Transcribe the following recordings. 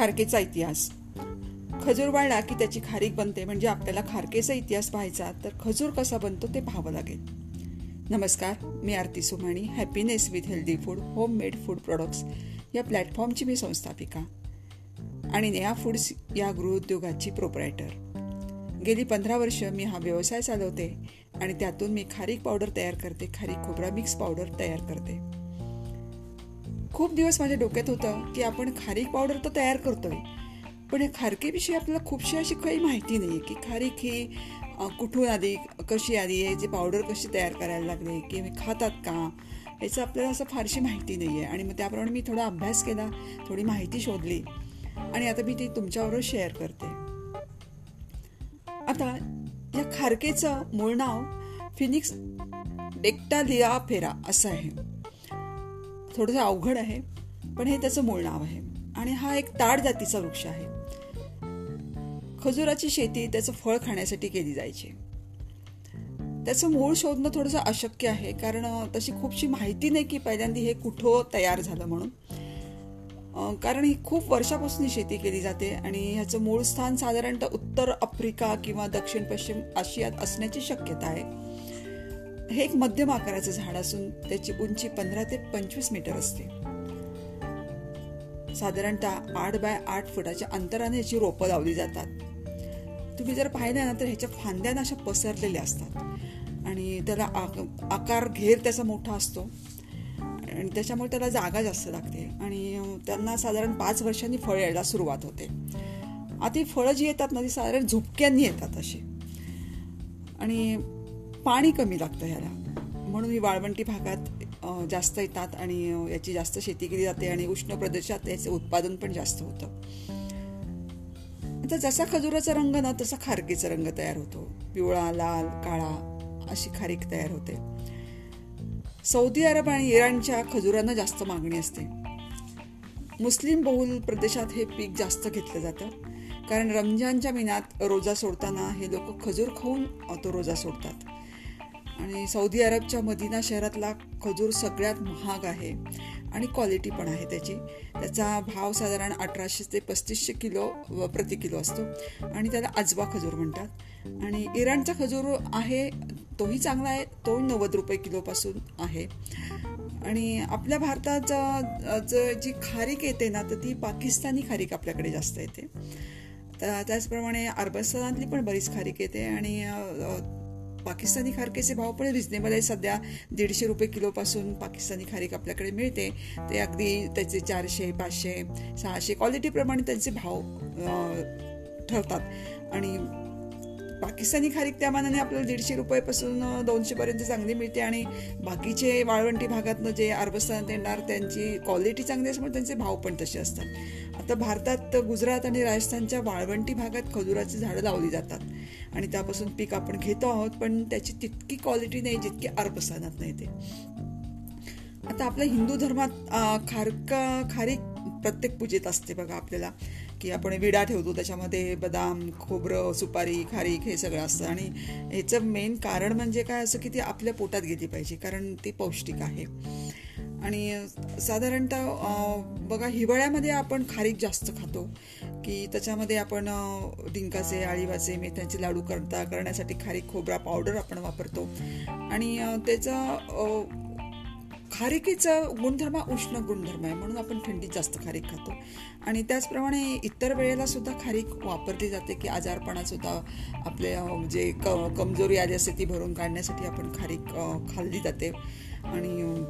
खारकेचा इतिहास. खजूर वाळला की त्याची खारीक बनते म्हणजे आपल्याला खारकेचा इतिहास पाहायचा तर खजूर कसा बनतो ते पाहावं लागेल. नमस्कार मी Aarti Sumani happiness with healthy food home made food products या प्लॅटफॉर्मची मी संस्थापिका आणि नेहा फूड्स या गृहउद्योगाची प्रोपरायटर गेली पंधरा वर्ष मी हा व्यवसाय चालवते आणि त्यातून मी खारीक पावडर तयार करते खारीक खोबरा मिक्स पावडर तयार करते. खूप दिवस माझ्या डोक्यात होतं की आपण खारीक पावडर तर तयार करतोय पण या खारकेविषयी आपल्याला खूपशी अशी काही माहिती नाही आहे की खारीक ही कुठून आली कशी आली याची पावडर कशी तयार करायला लागली की खातात का याचं आपल्याला असं फारशी माहिती नाही आहे आणि मग त्याप्रमाणे मी थोडा अभ्यास केला थोडी माहिती शोधली आणि आता मी ती तुमच्याबरोबर शेअर करते. आता या खारकेचं मूळ नाव फिनिक्स डेक्टालिया फेरा असं आहे. थोडंसं अवघड आहे पण हे त्याचं मूळ नाव आहे. आणि हा एक ताड जातीचा वृक्ष आहे. खजुराची शेती त्याचं फळ खाण्यासाठी केली जायची. त्याचं मूळ शोधणं थोडंसं अशक्य आहे कारण तशी खूपशी माहिती नाही की पहिल्यांदा हे कुठं तयार झालं म्हणून. कारण ही खूप वर्षापासून शेती केली जाते आणि ह्याचं मूळ स्थान साधारणतः उत्तर आफ्रिका किंवा दक्षिण पश्चिम आशियात असण्याची शक्यता आहे. हे एक मध्यम आकाराचं झाड असून त्याची उंची पंधरा ते पंचवीस मीटर असते. साधारणतः आठ बाय आठ फुटाच्या अंतराने याची रोपं लावली जातात. तुम्ही जर पाहिलं ना तर ह्याच्या फांद्या अशा पसरलेल्या असतात. आणि त्याला आकार घेर त्याचा मोठा असतो. आणि त्याच्यामुळे त्याला जागा जास्त लागते. आणि त्यांना साधारण पाच वर्षांनी फळ यायला सुरुवात होते. आता ही फळं जी येतात ना ती साधारण झुपक्यांनी येतात अशी. आणि पाणी कमी लागतं ह्याला. म्हणून ही वाळवंटी भागात जास्त येतात आणि याची जास्त शेती केली जाते आणि उष्ण प्रदेशात याचं उत्पादन पण जास्त होतं. आता जसा खजुराचा रंग ना तसा खारकीचा रंग तयार होतो. पिवळा लाल काळा अशी खारीक तयार होते. सौदी अरब आणि इराणच्या खजुरांना जास्त मागणी असते. मुस्लिम बहुल प्रदेशात हे पीक जास्त घेतलं जातं. कारण रमजानच्या महिन्यात रोजा सोडताना हे लोक खजूर खाऊन तो रोजा सोडतात. आणि सौदी अरबच्या मदिना शहरातला खजूर सगळ्यात महाग आहे. आणि क्वालिटी पण आहे त्याची. त्याचा भाव साधारण अठराशे ते पस्तीसशे किलो प्रति किलो असतो. आणि त्याला अजवा खजूर म्हणतात. आणि इराणचा खजूर आहे तोही चांगला आहे तो नव्वद रुपये किलोपासून आहे. आणि आपल्या भारतात जी खारीक येते ना तर ती पाकिस्तानी खारीक आपल्याकडे जास्त येते. तर त्याचप्रमाणे अरबस्तानातली पण बरीच खारीक येते. आणि पाकिस्तानी खारकेचे भाव पण रिजनेबल आहे सध्या दीडशे रुपये किलोपासून पाकिस्तानी खारीक आपल्याकडे मिळते. ते अगदी त्याचे चारशे पाचशे सहाशे क्वालिटीप्रमाणे त्यांचे भाव ठरतात. आणि पाकिस्तानी खारीक त्या मानाने आपल्याला दीडशे रुपयेपासून दोनशेपर्यंत चांगली मिळते आणि बाकीचे वाळवंटी भागातनं जे अरबस्थानात येणार त्यांची क्वालिटी चांगली असल्यामुळे त्यांचे भाव पण तसे असतात. आता भारतात गुजरात आणि राजस्थानच्या वाळवंटी भागात खजुराची झाडं लावली जातात आणि त्यापासून पीक आपण घेतो आहोत पण त्याची तितकी क्वालिटी नाही जितकी अरबस्थानात नाही ते. आता आपल्या हिंदू धर्मात खारका खारीक प्रत्येक पूजेत असते बघा आपल्याला. की आपण विडा ठेवतो त्याच्यामध्ये बदाम खोबरं सुपारी खारीक हे सगळं असतं. आणि ह्याचं मेन कारण म्हणजे काय असं की ती आपल्या पोटात गेली पाहिजे कारण ती पौष्टिक आहे. आणि साधारणतः बघा हिवाळ्यामध्ये आपण खारीक जास्त खातो की त्याच्यामध्ये आपण डिंकाचे आळीवाचे मेथ्यांचे लाडू करता करण्यासाठी खारीक खोबरा पावडर आपण वापरतो. आणि त्याचा खारिकीचा गुणधर्म उष्ण गुणधर्म आहे म्हणून आपण थंडीत जास्त खारीक खातो. आणि त्याचप्रमाणे इतर वेळेला सुद्धा खारीक वापरली जाते की आजारपणासुद्धा आपल्या जे क कमजोरी आली असते ती भरून काढण्यासाठी आपण खारीक खाल्ली जाते. आणि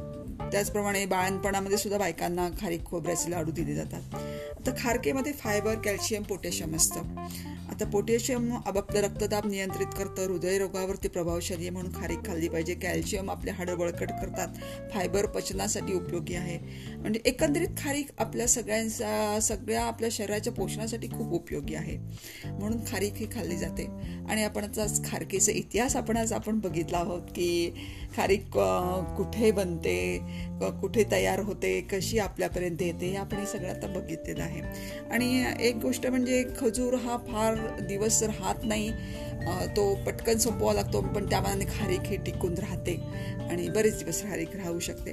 त्याचप्रमाणे बाळणपणामध्ये सुद्धा बायकांना खारीक खोबऱ्याचे लाडू दिले जातात. आता खारकेमध्ये फायबर कॅल्शियम पोटॅशियम असतं. आता पोटॅशियम आपलं रक्तदाब नियंत्रित करतं हृदयरोगावरती प्रभावशाली आहे म्हणून खारीक खाल्ली पाहिजे. कॅल्शियम आपले हाडं बळकट करतात. फायबर पचनासाठी उपयोगी आहे. म्हणजे एकंदरीत खारीक आपल्या सगळ्यांचा सगळ्या आपल्या शरीराच्या पोषणासाठी खूप उपयोगी आहे. म्हणून खारीक ही खाल्ली जाते. आणि आपण आता खारकीचा इतिहास आपण आज आपण बघितला आहोत की खारीक कुठे बनते कुठे तयार होते कशी आपल्यापर्यंत येते हे आपण हे सगळं आता बघितलेलं आहे. आणि एक गोष्ट म्हणजे खजूर हा फार दिवस राहत नाही तो पटकन संपवावा लागतो पण त्या मानाने खारीक ही टिकून राहते आणि बरेच दिवस खारीक राहू शकते.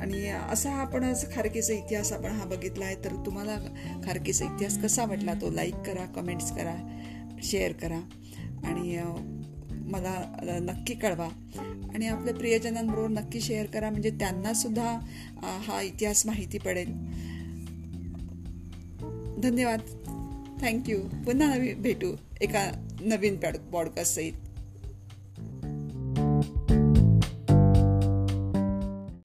आणि असा हा आपण असं खारकीचा इतिहास आपण हा बघितला आहे तर तुम्हाला खारकीचा इतिहास कसा वाटला तो लाईक करा कमेंट्स करा शेअर करा आणि मला नक्की कळवा. आणि आपल्या प्रियजनांबरोबर नक्की शेअर करा म्हणजे त्यांनासुद्धा हा इतिहास माहिती पडेल. धन्यवाद. थँक्यू पुन्हा नवी भेटू एका नवीन पॉड पॉडकास्ट सहित.